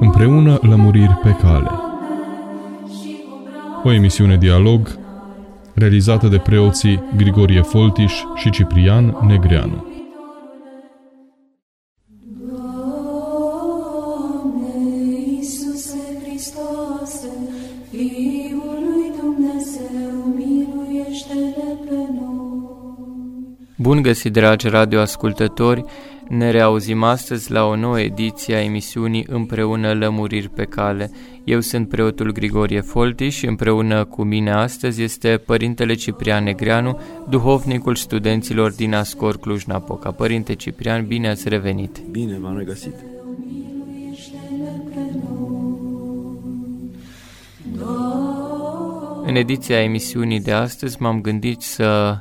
Împreună lămuriri pe cale. O emisiune dialog realizată de preoții Grigorie Foltiș și Ciprian Negreanu. Bun găsit, dragi radioascultători! Ne reauzim astăzi la o nouă ediție a emisiunii Împreună Lămuriri pe cale. Eu sunt preotul Grigorie Folti și împreună cu mine astăzi este Părintele Ciprian Negreanu, duhovnicul studenților din Ascor Cluj-Napoca. Părinte Ciprian, bine ați revenit! Bine v-am regăsit! În ediția emisiunii de astăzi m-am gândit să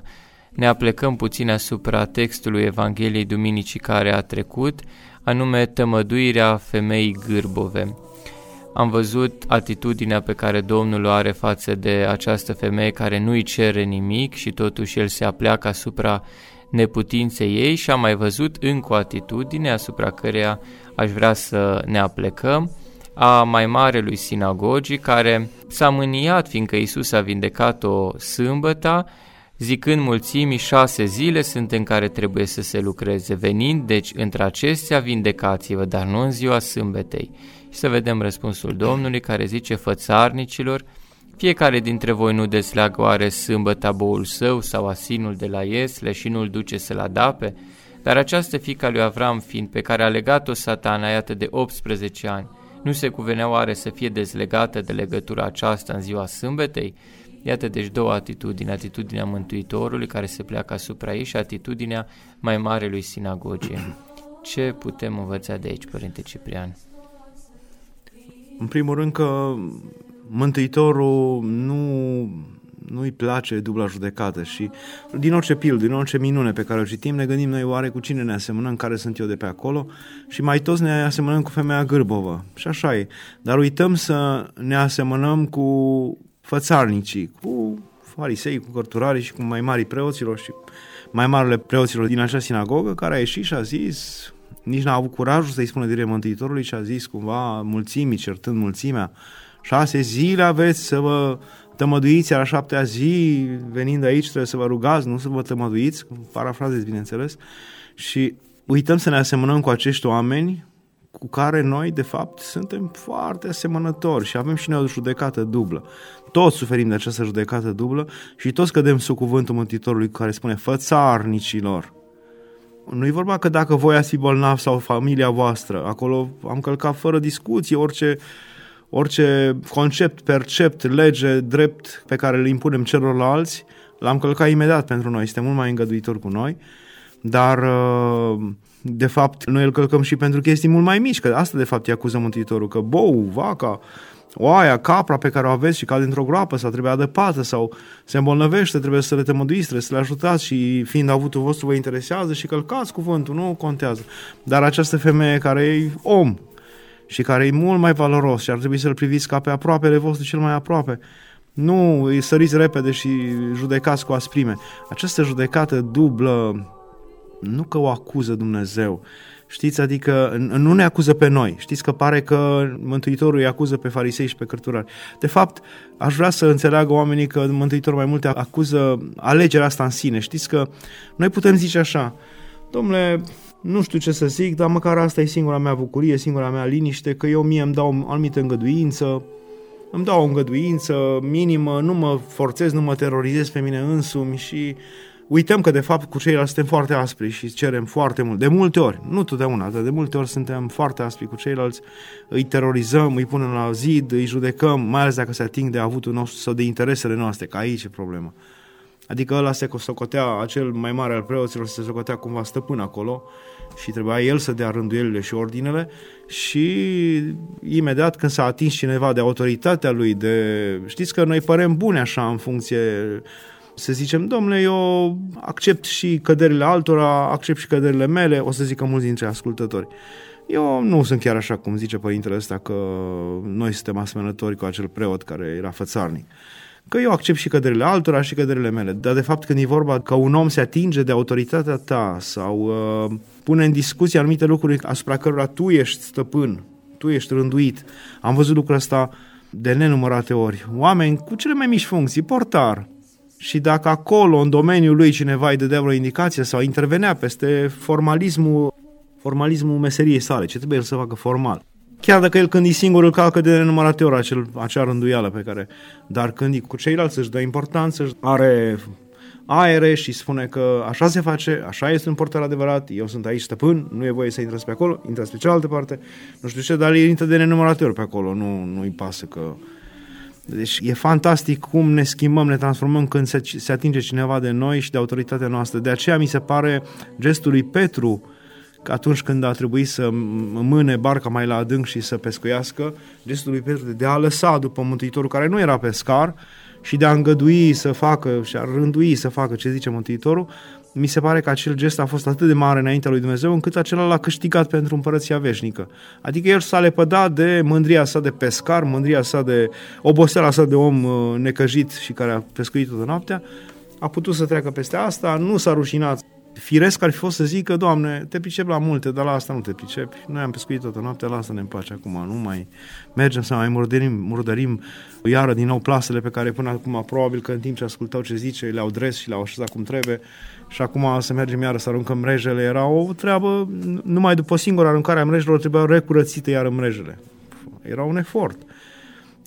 ne aplecăm puțin asupra textului Evangheliei Duminicii care a trecut, anume tămăduirea femeii gârbove. Am văzut atitudinea pe care Domnul o are față de această femeie care nu-i cere nimic și totuși el se apleacă asupra neputinței ei și am mai văzut încă o atitudine asupra căreia aș vrea să ne aplecăm, a mai marelui sinagogii care s-a mâniat fiindcă Isus a vindecat-o sâmbăta zicând mulțimii șase zile sunt în care trebuie să se lucreze, venind, deci, între acestea vindecați-vă, dar nu în ziua sâmbetei. Și să vedem răspunsul Domnului care zice fățarnicilor, fiecare dintre voi nu desleagă oare sâmbăta boul său sau asinul de la iesle și nu-l duce să-l adape? Dar această fica lui Avram fiind pe care a legat-o satana iată de 18 ani, nu se cuvenea oare să fie dezlegată de legătura aceasta în ziua sâmbetei? Iată deci două atitudini, atitudinea Mântuitorului care se pleacă asupra ei și atitudinea mai mare lui sinagogie. Ce putem învăța de aici, Părinte Ciprian? În primul rând că Mântuitorul nu, nu-i place dubla judecată și din orice pil, din orice minune pe care o citim, ne gândim noi oare cu cine ne asemănăm, care sunt eu de pe acolo și mai toți ne asemănăm cu femeia gârbovă. Și așa e. Dar uităm să ne asemănăm cu fățarnicii, cu farisei, cu cărturarii și cu mai mari preoților și mai marile preoților din acea sinagogă, care a ieșit și a zis, nici n-a avut curajul să-i spună direct Mântuitorului și a zis cumva mulțimii, certând mulțimea, șase zile aveți să vă tămăduiți, iar a șaptea zi, venind aici, trebuie să vă rugați, nu să vă tămăduiți, parafrazez, bineînțeles, și uităm să ne asemănăm cu acești oameni cu care noi, de fapt, suntem foarte asemănători și avem și noi o judecată dublă. Toți suferim de această judecată dublă și toți cădem sub cuvântul Mântuitorului care spune fățarnicilor. Nu e vorba că dacă voi ați fi bolnav sau familia voastră, acolo am călcat fără discuție orice, orice concept, percept, lege, drept pe care îl impunem celorlalți, l-am călcat imediat pentru noi, este mult mai îngăduitor cu noi, dar uh, de fapt, noi îl călcăm și pentru chestii mult mai mici, că asta de fapt îi acuză Mântuitorul, că bou, vaca, oaia, capra pe care o aveți și cade într-o groapă sau trebuie adăpată sau se îmbolnăvește, trebuie să le tămăduiți, trebuie să le ajutați și fiind avutul vostru vă interesează și călcați cuvântul, nu contează. Dar această femeie care e om și care e mult mai valoros și ar trebui să-l priviți ca pe aproapele vostru cel mai aproape, nu îi săriți repede și judecați cu asprime. Această judecată dublă nu că o acuză Dumnezeu, știți, adică nu ne acuză pe noi. Știți că pare că Mântuitorul îi acuză pe farisei și pe cărturari. De fapt, aș vrea să înțeleagă oamenii că Mântuitorul mai multe acuză alegerea asta în sine. Știți că noi putem zice așa, domnule, nu știu ce să zic, dar măcar asta e singura mea bucurie, singura mea liniște, că eu mie îmi dau o anumită îngăduință, îmi dau o îngăduință minimă, nu mă forțez, nu mă terorizez pe mine însumi și uităm că de fapt cu ceilalți suntem foarte aspri și cerem foarte mult. De multe ori, nu totdeauna, dar de multe ori suntem foarte aspri cu ceilalți, îi terorizăm, îi punem la zid, îi judecăm, mai ales dacă se ating de avutul nostru sau de interesele noastre, că aici e problema. Adică ăla se socotea, acel mai mare al preoților se socotea cumva stăpân acolo și trebuia el să dea rânduielile și ordinele și imediat când s-a atins cineva de autoritatea lui, de... știți că noi părem bune așa în funcție să zicem, domnule, eu accept și căderile altora, accept și căderile mele, o să zică mulți dintre ascultători. Eu nu sunt chiar așa cum zice părintele ăsta că noi suntem asemănători cu acel preot care era fățarnic. Că eu accept și căderile altora și căderile mele, dar de fapt când e vorba că un om se atinge de autoritatea ta sau uh, pune în discuție anumite lucruri asupra cărora tu ești stăpân, tu ești rânduit. Am văzut lucrul ăsta de nenumărate ori. Oameni cu cele mai mici funcții, portar, și dacă acolo, în domeniul lui, cineva îi dădea vreo indicație sau intervenea peste formalismul, formalismul meseriei sale, ce trebuie el să facă formal. Chiar dacă el când e singur îl calcă de nenumărate ori acel, acea rânduială pe care... Dar când e cu ceilalți își dă importanță, are aere și spune că așa se face, așa este un portar adevărat, eu sunt aici stăpân, nu e voie să intrați pe acolo, intrați pe cealaltă parte, nu știu ce, dar el intră de nenumărate ori pe acolo, nu, nu-i pasă că... Deci e fantastic cum ne schimbăm, ne transformăm când se, se atinge cineva de noi și de autoritatea noastră. De aceea mi se pare gestul lui Petru că atunci când a trebuit să mâne barca mai la adânc și să pescuiască, gestul lui Petru de a lăsa după Mântuitorul care nu era pescar, și de a îngădui să facă și a rândui să facă ce zice Mântuitorul, mi se pare că acel gest a fost atât de mare înaintea lui Dumnezeu încât acela l-a câștigat pentru împărăția veșnică. Adică el s-a lepădat de mândria sa de pescar, mândria sa de oboseala sa de om uh, necăjit și care a pescuit toată noaptea, a putut să treacă peste asta, nu s-a rușinat Firesc ar fi fost să zică, Doamne, te pricep la multe, dar la asta nu te pricepi. Noi am pescuit toată noaptea, la asta ne place acum, nu mai mergem să mai murdărim, murdărim iară din nou plasele pe care până acum probabil că în timp ce ascultau ce zice, le-au dres și le-au așezat cum trebuie și acum să mergem iară să aruncăm mrejele. Era o treabă, numai după singura aruncare a mrejelor trebuiau recurățite iară mrejele. Era un efort.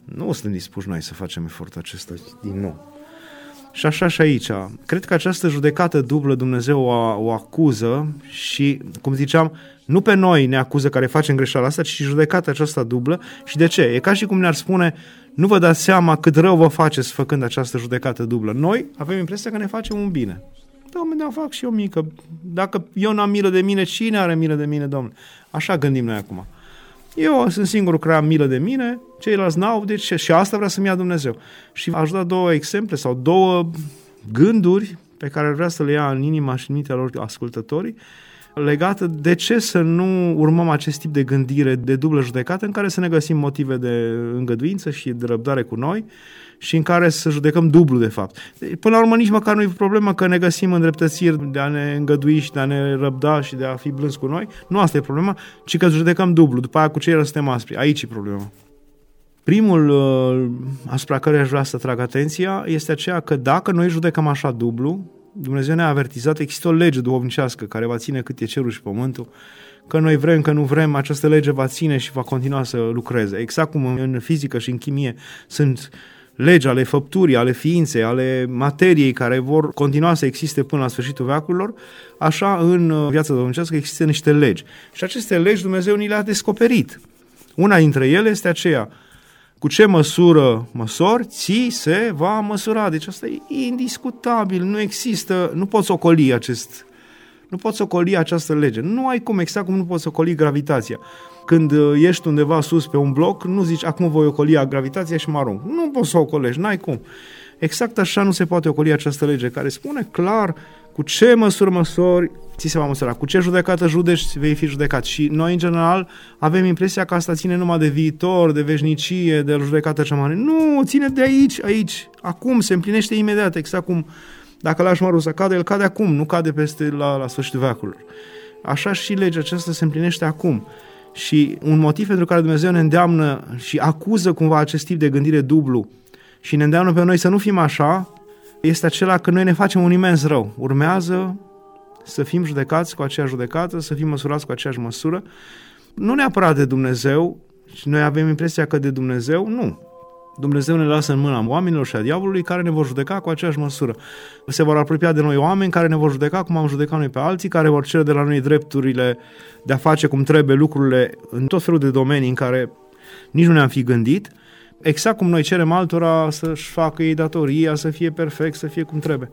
Nu suntem dispuși noi să facem efortul acesta din nou. Și așa și aici. Cred că această judecată dublă Dumnezeu o, o acuză și, cum ziceam, nu pe noi ne acuză care facem greșeala asta, ci judecata aceasta dublă. Și de ce? E ca și cum ne-ar spune, nu vă dați seama cât rău vă faceți făcând această judecată dublă. Noi avem impresia că ne facem un bine. Doamne, fac și eu mică. Dacă eu n-am milă de mine, cine are milă de mine, Domnule? Așa gândim noi acum. Eu sunt singurul care am milă de mine, ceilalți n-au, deci și asta vrea să-mi ia Dumnezeu. Și aș da două exemple sau două gânduri pe care ar vrea să le ia în inima și în mintea lor ascultătorii, legată de ce să nu urmăm acest tip de gândire de dublă judecată în care să ne găsim motive de îngăduință și de răbdare cu noi și în care să judecăm dublu, de fapt. Până la urmă, nici măcar nu e problema că ne găsim îndreptățiri de a ne îngădui și de a ne răbda și de a fi blânzi cu noi. Nu asta e problema, ci că judecăm dublu. După aia cu ceilalți suntem aspri. Aici e problema. Primul uh, asupra care aș vrea să trag atenția este aceea că dacă noi judecăm așa dublu, Dumnezeu ne-a avertizat, există o lege duhovnicească care va ține cât e cerul și pământul, că noi vrem, că nu vrem, această lege va ține și va continua să lucreze. Exact cum în fizică și în chimie sunt legi ale făpturii, ale ființei, ale materiei care vor continua să existe până la sfârșitul veacurilor, așa în uh, viața domnicească există niște legi. Și aceste legi Dumnezeu ni le-a descoperit. Una dintre ele este aceea, cu ce măsură măsori, ți se va măsura. Deci asta e indiscutabil, nu există, nu poți ocoli acest, nu poți ocoli această lege. Nu ai cum, exact cum nu poți ocoli gravitația. Când uh, ești undeva sus pe un bloc, nu zici, acum voi ocoli gravitația și mă arunc. Nu poți să o ocolești, n-ai cum. Exact așa nu se poate ocoli această lege, care spune clar cu ce măsuri măsori ți se va măsura, cu ce judecată judeci vei fi judecat. Și noi, în general, avem impresia că asta ține numai de viitor, de veșnicie, de judecată cea mare. Nu, ține de aici, aici, acum, se împlinește imediat, exact cum dacă lași mărul să cade, el cade acum, nu cade peste la, la sfârșitul veacurilor. Așa și legea aceasta se împlinește acum. Și un motiv pentru care Dumnezeu ne îndeamnă și acuză cumva acest tip de gândire dublu și ne îndeamnă pe noi să nu fim așa, este acela că noi ne facem un imens rău. Urmează să fim judecați cu aceeași judecată, să fim măsurați cu aceeași măsură. Nu neapărat de Dumnezeu, și noi avem impresia că de Dumnezeu, nu. Dumnezeu ne lasă în mâna oamenilor și a diavolului care ne vor judeca cu aceeași măsură. Se vor apropia de noi oameni care ne vor judeca cum am judecat noi pe alții, care vor cere de la noi drepturile de a face cum trebuie lucrurile în tot felul de domenii în care nici nu ne-am fi gândit, exact cum noi cerem altora să-și facă ei datoria, să fie perfect, să fie cum trebuie.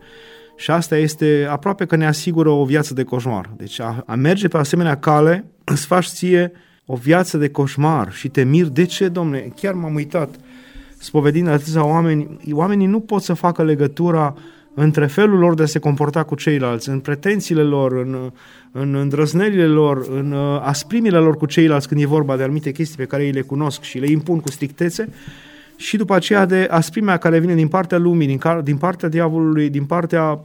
Și asta este aproape că ne asigură o viață de coșmar. Deci a, a merge pe asemenea cale îți faci ție o viață de coșmar și te mir. De ce, domne? Chiar m-am uitat spovedind atâția oameni. Oamenii nu pot să facă legătura între felul lor de a se comporta cu ceilalți, în pretențiile lor, în, în îndrăznelile lor, în uh, asprimile lor cu ceilalți când e vorba de anumite chestii pe care ei le cunosc și le impun cu strictețe, și după aceea de asprimea care vine din partea lumii, din, car- din partea diavolului, din partea,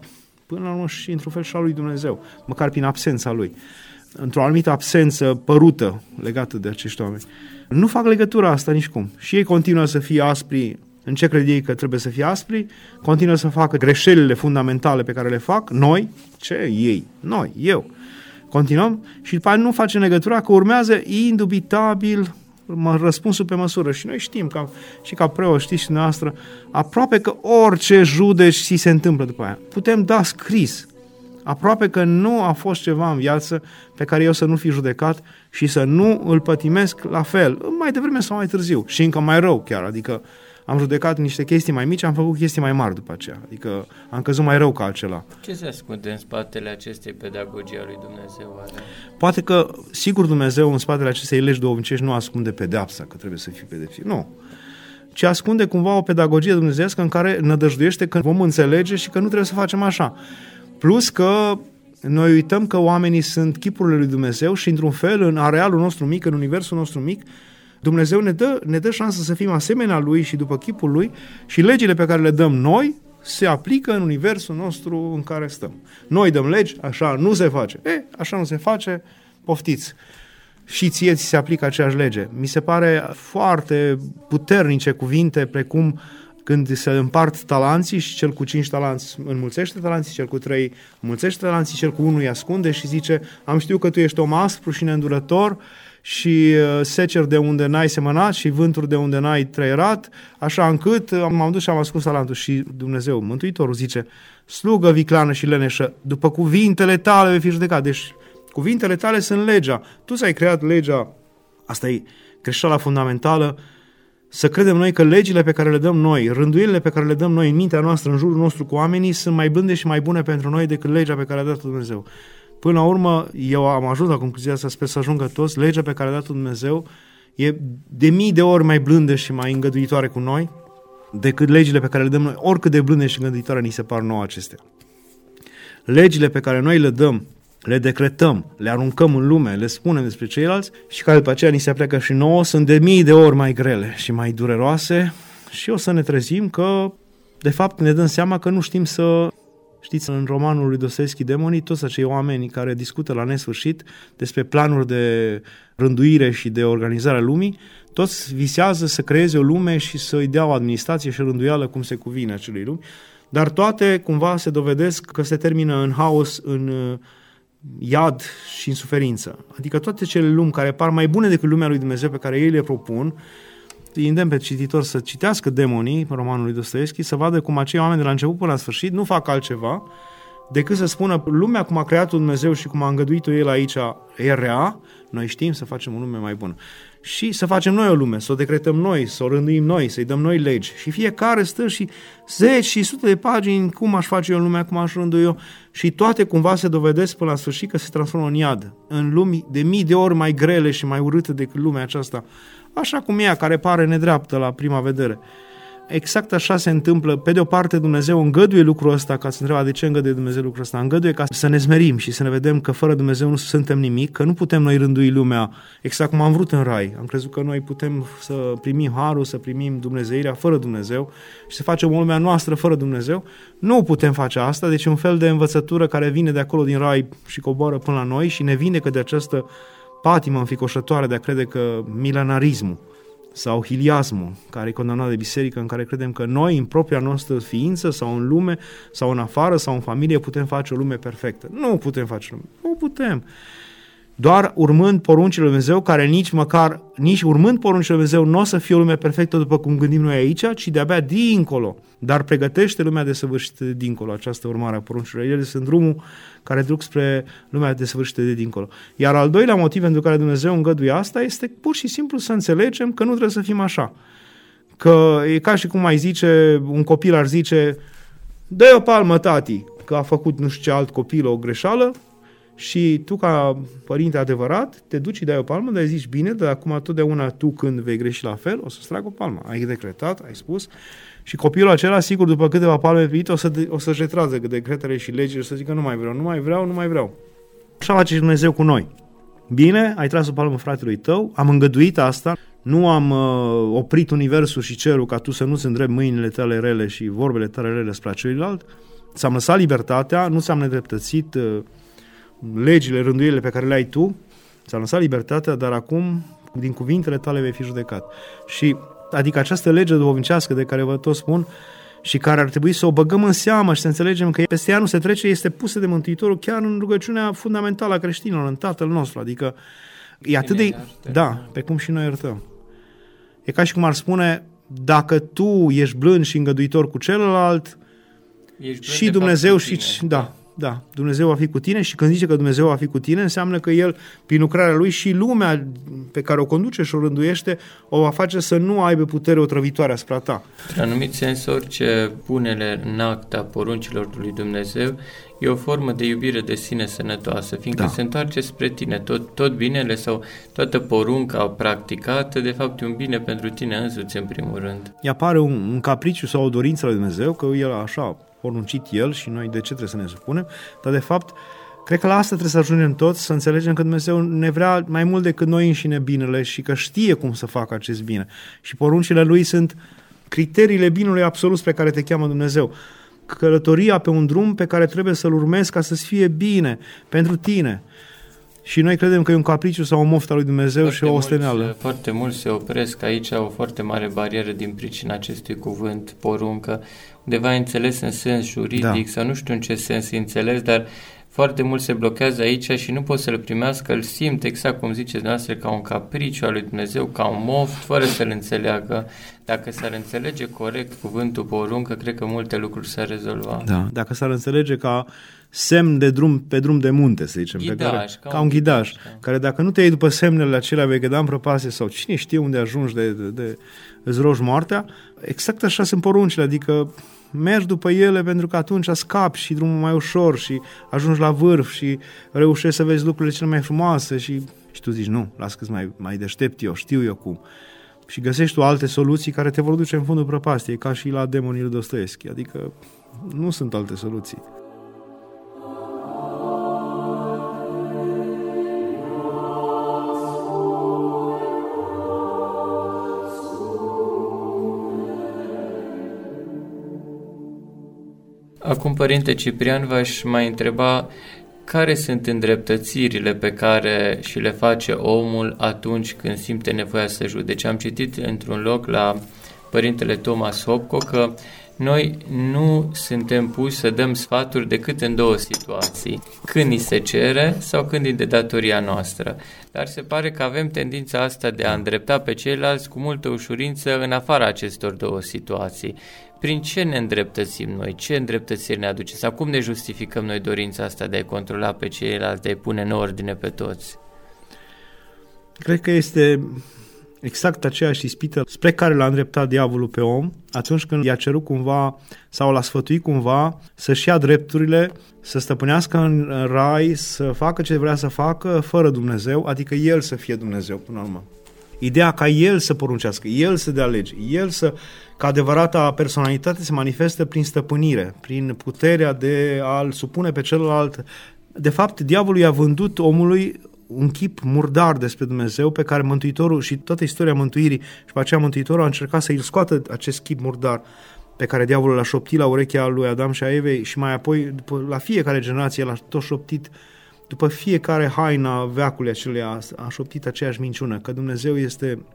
până la urmă și într-un fel și a lui Dumnezeu, măcar prin absența lui. într-o anumită absență părută legată de acești oameni. Nu fac legătura asta nici cum. Și ei continuă să fie aspri în ce cred ei că trebuie să fie aspri, continuă să facă greșelile fundamentale pe care le fac noi, ce ei, noi, eu. Continuăm și după aceea nu facem legătura că urmează indubitabil răspunsul pe măsură. Și noi știm, ca, și ca preot, știți și noastră, aproape că orice judeci si se întâmplă după aia. Putem da scris. Aproape că nu a fost ceva în viață pe care eu să nu fi judecat și să nu îl pătimesc la fel, mai devreme sau mai târziu. Și încă mai rău chiar, adică am judecat niște chestii mai mici, am făcut chestii mai mari după aceea. Adică am căzut mai rău ca acela. Ce se ascunde în spatele acestei pedagogii a lui Dumnezeu? Are? Poate că, sigur, Dumnezeu în spatele acestei legi duhovnicești nu ascunde pedeapsa, că trebuie să fii pedepsit. Nu. Ci ascunde cumva o pedagogie dumnezească în care nădăjduiește că vom înțelege și că nu trebuie să facem așa. Plus că noi uităm că oamenii sunt chipurile lui Dumnezeu și, într-un fel, în arealul nostru mic, în universul nostru mic, Dumnezeu ne dă, ne dă șansă să fim asemenea Lui și după chipul Lui și legile pe care le dăm noi se aplică în universul nostru în care stăm. Noi dăm legi, așa nu se face. E, așa nu se face, poftiți. Și ție ți se aplică aceeași lege. Mi se pare foarte puternice cuvinte precum când se împart talanții și cel cu cinci talanți înmulțește talanții, cel cu trei înmulțește talanții, cel cu unul îi ascunde și zice am știut că tu ești om aspru și neîndurător și uh, secer de unde n-ai semănat și vânturi de unde n-ai trăierat, așa încât uh, m-am dus și am ascuns talentul și Dumnezeu, Mântuitorul zice, slugă viclană și leneșă, după cuvintele tale vei fi judecat. Deci cuvintele tale sunt legea. Tu ți-ai creat legea, asta e greșeala fundamentală, să credem noi că legile pe care le dăm noi, rânduielile pe care le dăm noi în mintea noastră, în jurul nostru cu oamenii, sunt mai blânde și mai bune pentru noi decât legea pe care a dat Dumnezeu. Până la urmă, eu am ajuns la concluzia asta, sper să ajungă toți, legea pe care a dat-o Dumnezeu e de mii de ori mai blândă și mai îngăduitoare cu noi decât legile pe care le dăm noi, oricât de blânde și îngăduitoare ni se par nouă acestea. Legile pe care noi le dăm, le decretăm, le aruncăm în lume, le spunem despre ceilalți și care după aceea ni se apleacă și nouă, sunt de mii de ori mai grele și mai dureroase și o să ne trezim că de fapt ne dăm seama că nu știm să Știți, în romanul lui Dostoevski, Demonii, toți acei oameni care discută la nesfârșit despre planuri de rânduire și de organizare a lumii, toți visează să creeze o lume și să-i dea o administrație și rânduială cum se cuvine acelui lumi, dar toate cumva se dovedesc că se termină în haos, în uh, iad și în suferință. Adică toate cele lumi care par mai bune decât lumea lui Dumnezeu pe care ei le propun, îi îndemn pe cititor să citească Demonii, romanul lui Dostoevski, să vadă cum acei oameni de la început până la sfârșit nu fac altceva decât să spună lumea cum a creat Dumnezeu și cum a îngăduit-o El aici e rea, noi știm să facem o lume mai bună. Și să facem noi o lume, să o decretăm noi, să o rânduim noi, să-i dăm noi legi. Și fiecare stă și zeci și sute de pagini, cum aș face eu lumea, cum aș rândui eu. Și toate cumva se dovedesc până la sfârșit că se transformă în iad, în lumi de mii de ori mai grele și mai urâte decât lumea aceasta așa cum e ea, care pare nedreaptă la prima vedere. Exact așa se întâmplă. Pe de o parte, Dumnezeu îngăduie lucrul ăsta, ca să întreba de ce îngăduie Dumnezeu lucrul ăsta. Îngăduie ca să ne smerim și să ne vedem că fără Dumnezeu nu suntem nimic, că nu putem noi rândui lumea exact cum am vrut în Rai. Am crezut că noi putem să primim harul, să primim Dumnezeirea fără Dumnezeu și să facem o lumea noastră fără Dumnezeu. Nu putem face asta, deci un fel de învățătură care vine de acolo din Rai și coboară până la noi și ne vine că de această patimă înficoșătoare de a crede că milenarismul sau hiliasmul, care e condamnat de biserică, în care credem că noi, în propria noastră ființă sau în lume, sau în afară, sau în familie, putem face o lume perfectă. Nu putem face lume. Nu putem doar urmând poruncile lui Dumnezeu, care nici măcar, nici urmând poruncile lui Dumnezeu, nu o să fie o lume perfectă după cum gândim noi aici, ci de-abia dincolo. Dar pregătește lumea de săvârșită de dincolo, această urmare a poruncilor. Ele sunt drumul care duc spre lumea de săvârșită de dincolo. Iar al doilea motiv pentru care Dumnezeu îngăduie asta este pur și simplu să înțelegem că nu trebuie să fim așa. Că e ca și cum mai zice, un copil ar zice, dă o palmă tati, că a făcut nu știu ce alt copil o greșeală, și tu, ca părinte adevărat, te duci și dai o palmă, dar zici, bine, dar acum totdeauna tu când vei greși la fel, o să-ți trag o palmă. Ai decretat, ai spus, și copilul acela, sigur, după câteva palme pe o, să, o să-și retragă decretele și legile, să zică, nu mai vreau, nu mai vreau, nu mai vreau. Așa face și Dumnezeu cu noi. Bine, ai tras o palmă fratelui tău, am îngăduit asta, nu am uh, oprit universul și cerul ca tu să nu-ți îndrept mâinile tale rele și vorbele tale rele spre celuilalt, ți-am lăsat libertatea, nu ți-am nedreptățit uh, legile, rânduielile pe care le ai tu, ți-a lăsat libertatea, dar acum din cuvintele tale vei fi judecat. Și adică această lege duhovnicească de care vă tot spun și care ar trebui să o băgăm în seamă și să înțelegem că peste ea nu se trece, este pusă de Mântuitorul chiar în rugăciunea fundamentală a creștinilor, în Tatăl nostru. Adică e atât de... Da, pe cum și noi iertăm. E ca și cum ar spune, dacă tu ești blând și îngăduitor cu celălalt, ești și Dumnezeu și... Da, da, Dumnezeu va fi cu tine și când zice că Dumnezeu va fi cu tine, înseamnă că El, prin lucrarea Lui și lumea pe care o conduce și o rânduiește, o va face să nu aibă putere otrăvitoare asupra ta. În anumit sens, orice punele în act a poruncilor lui Dumnezeu e o formă de iubire de sine sănătoasă, fiindcă da. se întoarce spre tine. Tot, tot binele sau toată porunca practicată, de fapt, e un bine pentru tine însuți, în primul rând. Îi apare un, un capriciu sau o dorință la Dumnezeu, că El așa poruncit El și noi de ce trebuie să ne supunem, dar de fapt Cred că la asta trebuie să ajungem toți, să înțelegem că Dumnezeu ne vrea mai mult decât noi înșine binele și că știe cum să facă acest bine. Și poruncile Lui sunt criteriile binului absolut pe care te cheamă Dumnezeu. Călătoria pe un drum pe care trebuie să-l urmezi ca să-ți fie bine pentru tine. Și noi credem că e un capriciu sau o moftă lui Dumnezeu foarte și o osteneală. Mulți, foarte mulți se opresc aici, o foarte mare barieră din pricina acestui cuvânt, poruncă, undeva înțeles în sens juridic da. sau nu știu în ce sens e înțeles, dar foarte mult se blochează aici și nu pot să-l primească, îl simt exact cum ziceți noastră, ca un capriciu al lui Dumnezeu, ca un moft, fără să-l înțeleagă. Dacă s-ar înțelege corect cuvântul poruncă, cred că multe lucruri s-ar rezolva. Da, dacă s-ar înțelege ca semn de drum pe drum de munte, să zicem. Ghidaj, pe care, ca, ca un ghidaj, ghidaj da. care dacă nu te iei după semnele acelea vei cădea în prăpase sau cine știe unde ajungi de, de, de îți rogi moartea, exact așa sunt poruncile, adică mergi după ele pentru că atunci scapi și drumul mai ușor și ajungi la vârf și reușești să vezi lucrurile cele mai frumoase și, și tu zici nu, las că mai, mai deștept eu, știu eu cum. Și găsești tu alte soluții care te vor duce în fundul prăpastiei, ca și la demonii lui Dostoevski, adică nu sunt alte soluții. Acum, Părinte Ciprian, v-aș mai întreba care sunt îndreptățirile pe care și le face omul atunci când simte nevoia să judece. Am citit într-un loc la Părintele Thomas Hopco că noi nu suntem puși să dăm sfaturi decât în două situații, când ni se cere sau când e de datoria noastră. Dar se pare că avem tendința asta de a îndrepta pe ceilalți cu multă ușurință în afara acestor două situații prin ce ne îndreptățim noi, ce îndreptățiri ne aduce sau cum ne justificăm noi dorința asta de a controla pe ceilalți, de a pune în ordine pe toți? Cred că este exact aceeași ispită spre care l-a îndreptat diavolul pe om atunci când i-a cerut cumva sau l-a sfătuit cumva să-și ia drepturile, să stăpânească în rai, să facă ce vrea să facă fără Dumnezeu, adică el să fie Dumnezeu până la urmă. Ideea ca el să poruncească, el să dea lege, el să, ca adevărata personalitate, se manifestă prin stăpânire, prin puterea de a-l supune pe celălalt. De fapt, diavolul i-a vândut omului un chip murdar despre Dumnezeu pe care Mântuitorul și toată istoria mântuirii și pe aceea Mântuitorul a încercat să îl scoată acest chip murdar pe care diavolul l-a șoptit la urechea lui Adam și a Evei și mai apoi după, la fiecare generație l-a tot șoptit după fiecare haina veacului acelea a șoptit aceeași minciună, că Dumnezeu este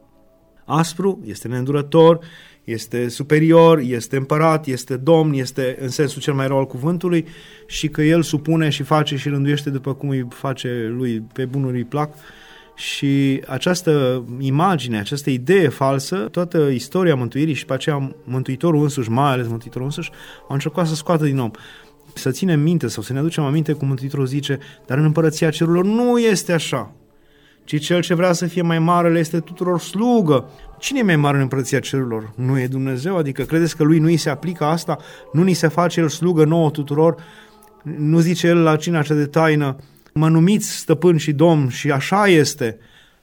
aspru, este neîndurător, este superior, este împărat, este domn, este în sensul cel mai rău al cuvântului și că el supune și face și rânduiește după cum îi face lui pe bunul îi plac. Și această imagine, această idee falsă, toată istoria mântuirii și pe aceea Mântuitorul însuși, mai ales Mântuitorul însuși, a încercat să scoată din om să ținem minte sau să ne aducem aminte cum Mântuitorul zice, dar în împărăția cerurilor nu este așa, ci cel ce vrea să fie mai mare le este tuturor slugă. Cine e mai mare în împărăția cerurilor? Nu e Dumnezeu? Adică credeți că lui nu îi se aplică asta? Nu ni se face el slugă nouă tuturor? Nu zice el la cina cea de taină, mă numiți stăpân și domn și așa este,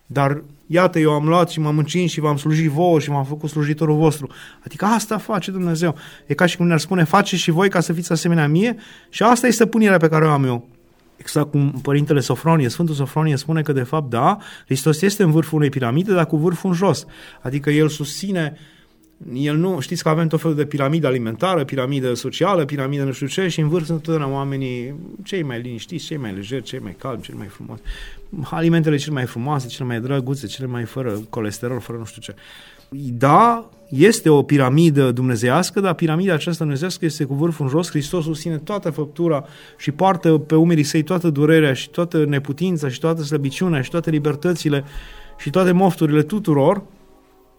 dar iată, eu am luat și m-am încins și v-am slujit vouă și m-am făcut slujitorul vostru. Adică asta face Dumnezeu. E ca și cum ne-ar spune, faceți și voi ca să fiți asemenea mie și asta este stăpânirea pe care o am eu. Exact cum Părintele Sofronie, Sfântul Sofronie spune că de fapt da, Hristos este în vârful unei piramide, dar cu vârful în jos. Adică el susține El nu, știți că avem tot felul de piramidă alimentară, piramidă socială, piramidă nu știu ce și în vârf sunt întotdeauna oamenii cei mai liniștiți, cei mai lejeri, cei mai calmi, cei mai frumoși. Alimentele cele mai frumoase, cele mai drăguțe, cele mai fără colesterol, fără nu știu ce. Da, este o piramidă dumnezeiască, dar piramida aceasta dumnezeiască este cu vârful în jos. Hristos susține toată făptura și poartă pe umerii săi toată durerea și toată neputința și toată slăbiciunea și toate libertățile și toate mofturile tuturor.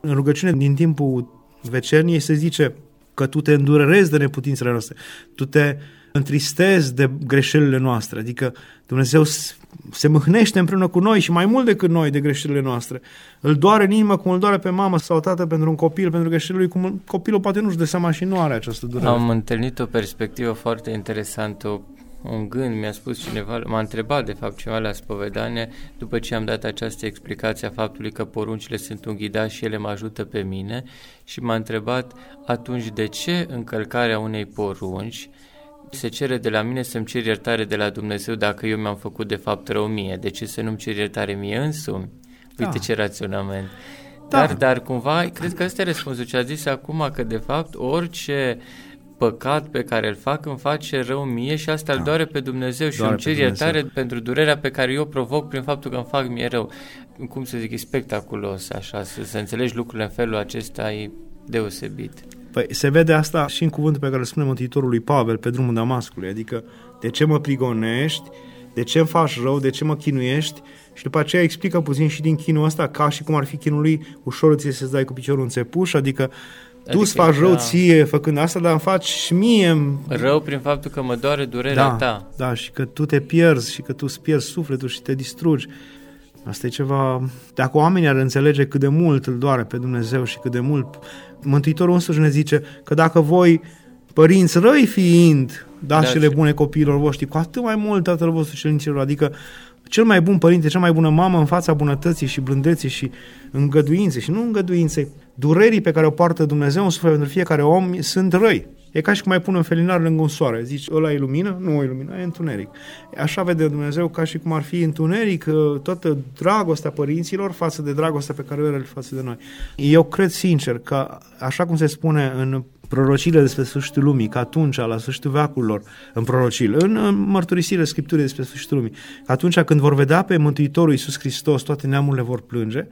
În rugăciune din timpul vecerniei se zice că tu te îndurerezi de neputințele noastre, tu te întristezi de greșelile noastre, adică Dumnezeu se mâhnește împreună cu noi și mai mult decât noi de greșelile noastre. Îl doare în inimă cum îl doare pe mamă sau tată pentru un copil, pentru greșelile lui, cum copilul poate nu-și dă seama și nu are această durere. Am întâlnit o perspectivă foarte interesantă, un gând, mi-a spus cineva, m-a întrebat de fapt cineva la spovedanie după ce am dat această explicație a faptului că poruncile sunt un ghidaj și ele mă ajută pe mine și m-a întrebat atunci de ce încălcarea unei porunci se cere de la mine să-mi cer iertare de la Dumnezeu dacă eu mi-am făcut de fapt rău mie. De ce să nu-mi cer iertare mie însumi? Uite da. ce raționament. Da. Dar, dar cumva, cred că ăsta e răspunsul ce a zis acum, că de fapt orice păcat pe care îl fac îmi face rău mie și asta da. îl doare pe Dumnezeu și doare îmi cer iertare pentru durerea pe care eu provoc prin faptul că îmi fac mie rău. Cum să zic, e spectaculos așa, să, să înțelegi lucrurile în felul acesta e deosebit. Păi se vede asta și în cuvântul pe care îl spune Mântuitorul lui Pavel pe drumul Damascului, adică de ce mă prigonești, de ce îmi faci rău, de ce mă chinuiești și după aceea explică puțin și din chinul ăsta, ca și cum ar fi chinul lui, ușor ți să-ți dai cu piciorul în țepuș, adică tu adică, îți faci rău da. ție făcând asta, dar îmi faci și mie... Rău prin faptul că mă doare durerea da, ta. Da, și că tu te pierzi și că tu îți pierzi sufletul și te distrugi. Asta e ceva... Dacă oamenii ar înțelege cât de mult îl doare pe Dumnezeu și cât de mult... Mântuitorul însuși ne zice că dacă voi, părinți răi fiind, dați da, cele bune copiilor voștri, cu atât mai mult Tatăl vostru și în adică cel mai bun părinte, cea mai bună mamă în fața bunătății și blândeții și îngăduinței și nu îngăduinței, durerii pe care o poartă Dumnezeu în suflet pentru fiecare om sunt răi. E ca și cum mai pun un felinar lângă un soare. Zici, ăla e lumină? Nu e lumină, e întuneric. Așa vede Dumnezeu ca și cum ar fi întuneric uh, toată dragostea părinților față de dragostea pe care o are față de noi. Eu cred sincer că, așa cum se spune în prorocile despre sfârșitul lumii, că atunci, la sfârșitul veacurilor, în prorocile, în mărturisirile Scripturii despre sfârșitul lumii, că atunci când vor vedea pe Mântuitorul Iisus Hristos, toate neamurile vor plânge,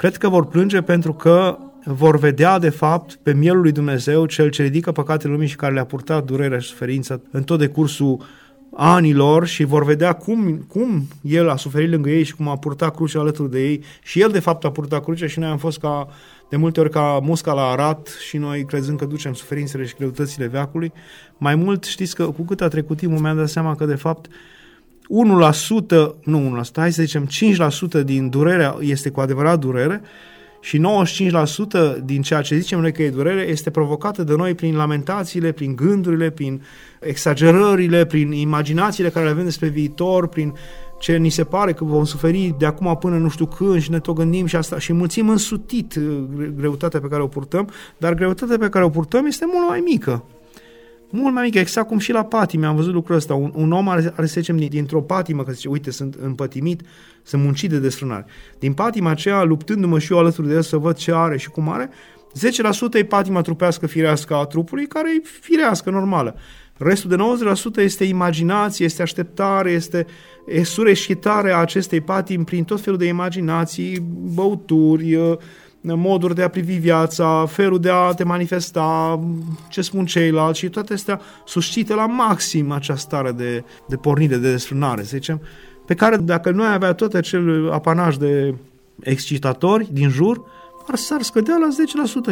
cred că vor plânge pentru că vor vedea, de fapt, pe mielul lui Dumnezeu, cel ce ridică păcatele lumii și care le-a purtat durerea și suferința în tot decursul anilor și vor vedea cum, cum el a suferit lângă ei și cum a purtat crucea alături de ei și el de fapt a purtat crucea și noi am fost ca de multe ori ca musca la arat și noi crezând că ducem suferințele și greutățile veacului. Mai mult știți că cu cât a trecut timpul mi-am dat seama că de fapt 1%, nu 1%, hai să zicem 5% din durerea este cu adevărat durere și 95% din ceea ce zicem noi că e durere este provocată de noi prin lamentațiile, prin gândurile, prin exagerările, prin imaginațiile care le avem despre viitor, prin ce ni se pare că vom suferi de acum până nu știu când și ne tot gândim și asta. Și mulțim însutit uh, greutatea pe care o purtăm, dar greutatea pe care o purtăm este mult mai mică mult mai mică, exact cum și la patime am văzut lucrul ăsta. Un, un om are, are să zicem, dintr-o patimă, că zice, uite, sunt împătimit, sunt muncit de desfrânare. Din patima aceea, luptându-mă și eu alături de el să văd ce are și cum are, 10% e patima trupească firească a trupului, care e firească, normală. Restul de 90% este imaginație, este așteptare, este sureșitare a acestei patimi prin tot felul de imaginații, băuturi, moduri de a privi viața, felul de a te manifesta, ce spun ceilalți și toate astea suscită la maxim această stare de, de pornire, de desfrânare, să zicem, pe care dacă noi avea tot acel apanaj de excitatori din jur, ar s-ar scădea la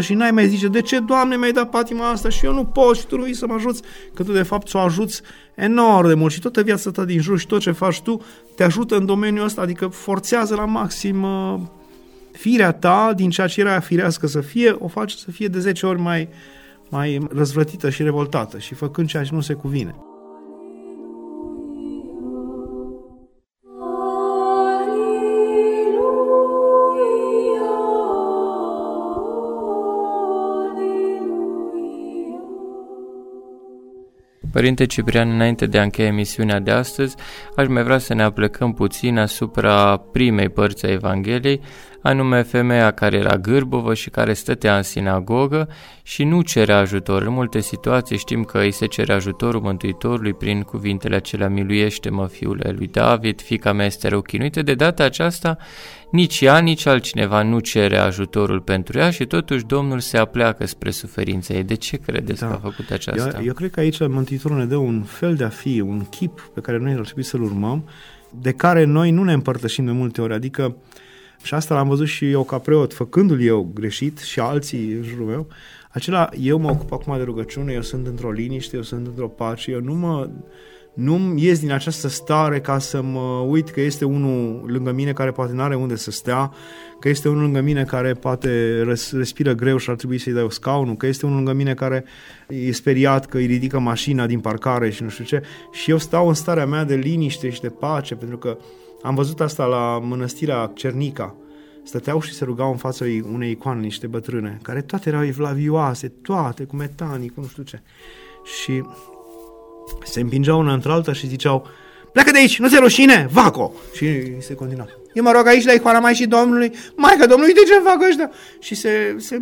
10% și n-ai mai zice, de ce, Doamne, mi-ai dat patima asta și eu nu pot și tu nu să mă ajuți, că tu de fapt ți-o ajuți enorm de mult și toată viața ta din jur și tot ce faci tu te ajută în domeniul ăsta, adică forțează la maxim uh, firea ta, din ceea ce era firească să fie, o face să fie de 10 ori mai, mai răzvrătită și revoltată și făcând ceea ce nu se cuvine. Părinte Ciprian, înainte de a încheia emisiunea de astăzi, aș mai vrea să ne aplecăm puțin asupra primei părți a Evangheliei, anume femeia care era gârbovă și care stătea în sinagogă și nu cerea ajutor. În multe situații știm că îi se cere ajutorul Mântuitorului prin cuvintele acelea, miluiește-mă fiule lui David, fica mea este rău chinuită. De data aceasta, nici ea, nici altcineva nu cere ajutorul pentru ea și totuși Domnul se apleacă spre suferința ei. De ce credeți da. că a făcut aceasta? Eu, eu cred că aici Mântuitorul ne dă un fel de a fi, un chip pe care noi ar trebui să-l urmăm, de care noi nu ne împărtășim de multe ori. Adică și asta l-am văzut și eu ca preot, făcându-l eu greșit și alții în jurul meu, acela, eu mă ocup acum de rugăciune, eu sunt într-o liniște, eu sunt într-o pace, eu nu mă nu ies din această stare ca să mă uit că este unul lângă mine care poate nu are unde să stea, că este unul lângă mine care poate respiră greu și ar trebui să-i dau scaunul, că este unul lângă mine care e speriat că îi ridică mașina din parcare și nu știu ce. Și eu stau în starea mea de liniște și de pace, pentru că am văzut asta la mănăstirea Cernica. Stăteau și se rugau în fața unei icoane niște bătrâne, care toate erau evlavioase, toate, cu metanii, cu nu știu ce. Și se împingeau una între alta și ziceau Pleacă de aici, nu se rușine, vaco! Și se continua. Eu mă rog aici la icoana Maicii Domnului, Maica Domnului, de ce fac ăștia? Și se, se...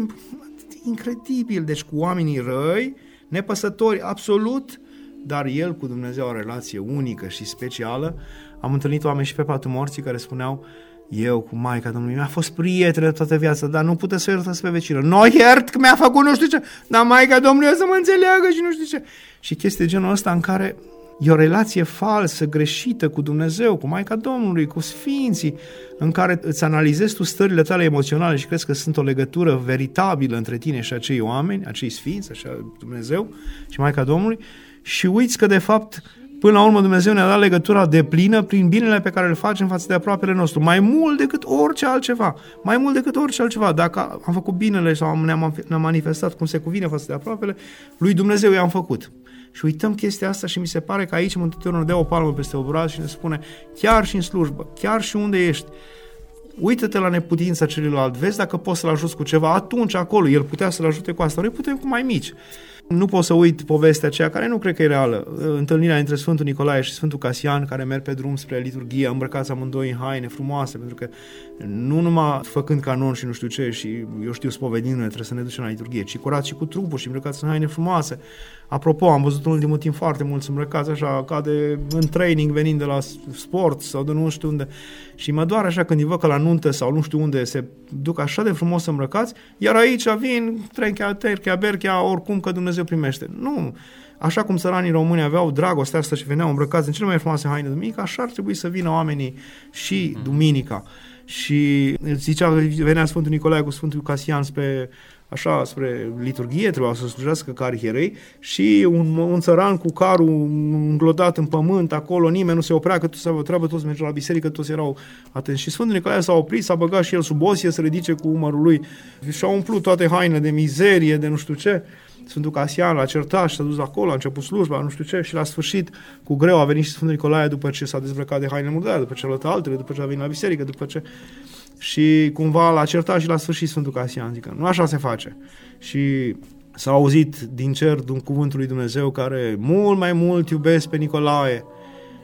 Incredibil, deci cu oamenii răi, nepăsători, absolut, dar el cu Dumnezeu o relație unică și specială. Am întâlnit oameni și pe patul morții care spuneau eu cu Maica Domnului, mi-a fost prietenă toată viața, dar nu puteți să iertați pe vecină. Nu iert că mi-a făcut nu știu ce, dar Maica Domnului o să mă înțeleagă și nu știu ce. Și chestia genul ăsta în care e o relație falsă, greșită cu Dumnezeu, cu Maica Domnului, cu Sfinții, în care îți analizezi tu stările tale emoționale și crezi că sunt o legătură veritabilă între tine și acei oameni, acei Sfinți, așa Dumnezeu și Maica Domnului, și uiți că de fapt Până la urmă Dumnezeu ne-a dat legătura de plină prin binele pe care îl facem față de aproapele nostru, mai mult decât orice altceva, mai mult decât orice altceva. Dacă am făcut binele sau ne-am, ne-am manifestat cum se cuvine față de aproapele, lui Dumnezeu i-am făcut. Și uităm chestia asta și mi se pare că aici Mântuitorul ne dă o palmă peste obraz și ne spune, chiar și în slujbă, chiar și unde ești, uită-te la neputința celuilalt, vezi dacă poți să-l ajuți cu ceva, atunci acolo, el putea să-l ajute cu asta, noi putem cu mai mici. Nu pot să uit povestea aceea, care nu cred că e reală. Întâlnirea între Sfântul Nicolae și Sfântul Casian, care merg pe drum spre liturghie, îmbrăcați amândoi în haine frumoase, pentru că nu numai făcând canon și nu știu ce, și eu știu spovedindu-ne, trebuie să ne ducem la liturghie, ci curați și cu trupul și îmbrăcați în haine frumoase. Apropo, am văzut în ultimul timp foarte mulți îmbrăcați așa, ca de în training venind de la sport sau de nu știu unde. Și mă doare așa când îi văd că la nuntă sau nu știu unde se duc așa de frumos îmbrăcați, iar aici vin, trenchea, terchea, berchea, oricum că Dumnezeu primește. Nu, Așa cum săranii români aveau dragostea asta și veneau îmbrăcați în cele mai frumoase haine de duminică, așa ar trebui să vină oamenii și mhm. duminica. Și zicea, venea Sfântul Nicolae cu Sfântul Casian spre așa spre liturghie, trebuia să slujească ca arhierei și un, un țăran cu carul înglodat în pământ acolo, nimeni nu se oprea, că toți se treabă, toți mergeau la biserică, toți erau atenți. Și Sfântul Nicolae s-a oprit, s-a băgat și el sub osie să ridice cu umărul lui și a umplut toate haine de mizerie, de nu știu ce. Sfântul Casian l-a certat și s-a dus acolo, a început slujba, nu știu ce, și la sfârșit, cu greu, a venit și Sfântul Nicolae după ce s-a dezbrăcat de haine murdare, după ce a luat altele, după ce a venit la biserică, după ce și cumva l-a certat și la sfârșit Sfântul Casian, zică, nu așa se face. Și s-a auzit din cer din cuvântul lui Dumnezeu care mult mai mult iubesc pe Nicolae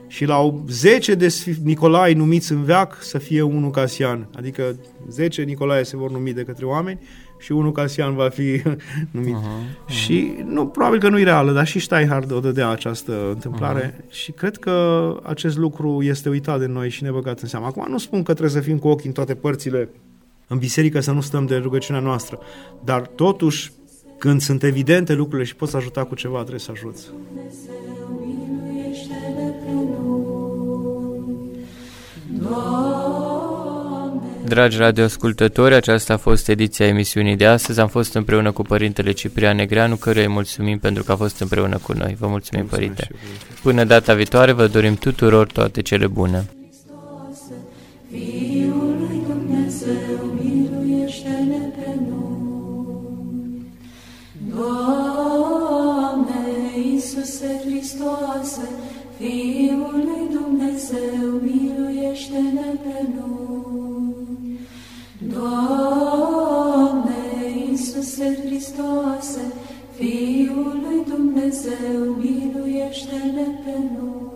și la 10 de Nicolae numiți în veac să fie unul Casian, adică 10 Nicolae se vor numi de către oameni și unul Casian va fi numit. Uh-huh, uh-huh. Și nu, probabil că nu e reală, dar și Steinhardt o dădea această întâmplare uh-huh. și cred că acest lucru este uitat de noi și ne băgat în seamă. Acum nu spun că trebuie să fim cu ochii în toate părțile în biserică să nu stăm de rugăciunea noastră, dar totuși când sunt evidente lucrurile și poți ajuta cu ceva, trebuie să ajuți. Doamne, Dragi radioascultători, aceasta a fost ediția emisiunii de astăzi. Am fost împreună cu Părintele Ciprian Negreanu, căruia îi mulțumim pentru că a fost împreună cu noi. Vă mulțumim, Părinte. Până data viitoare, vă dorim tuturor toate cele bune. Fiul lui Dumnezeu, miluiește-ne pe noi. Doamne, Iisuse Hristoase, Fiul lui Dumnezeu, Dumnezeu, miluiește-ne pe noi.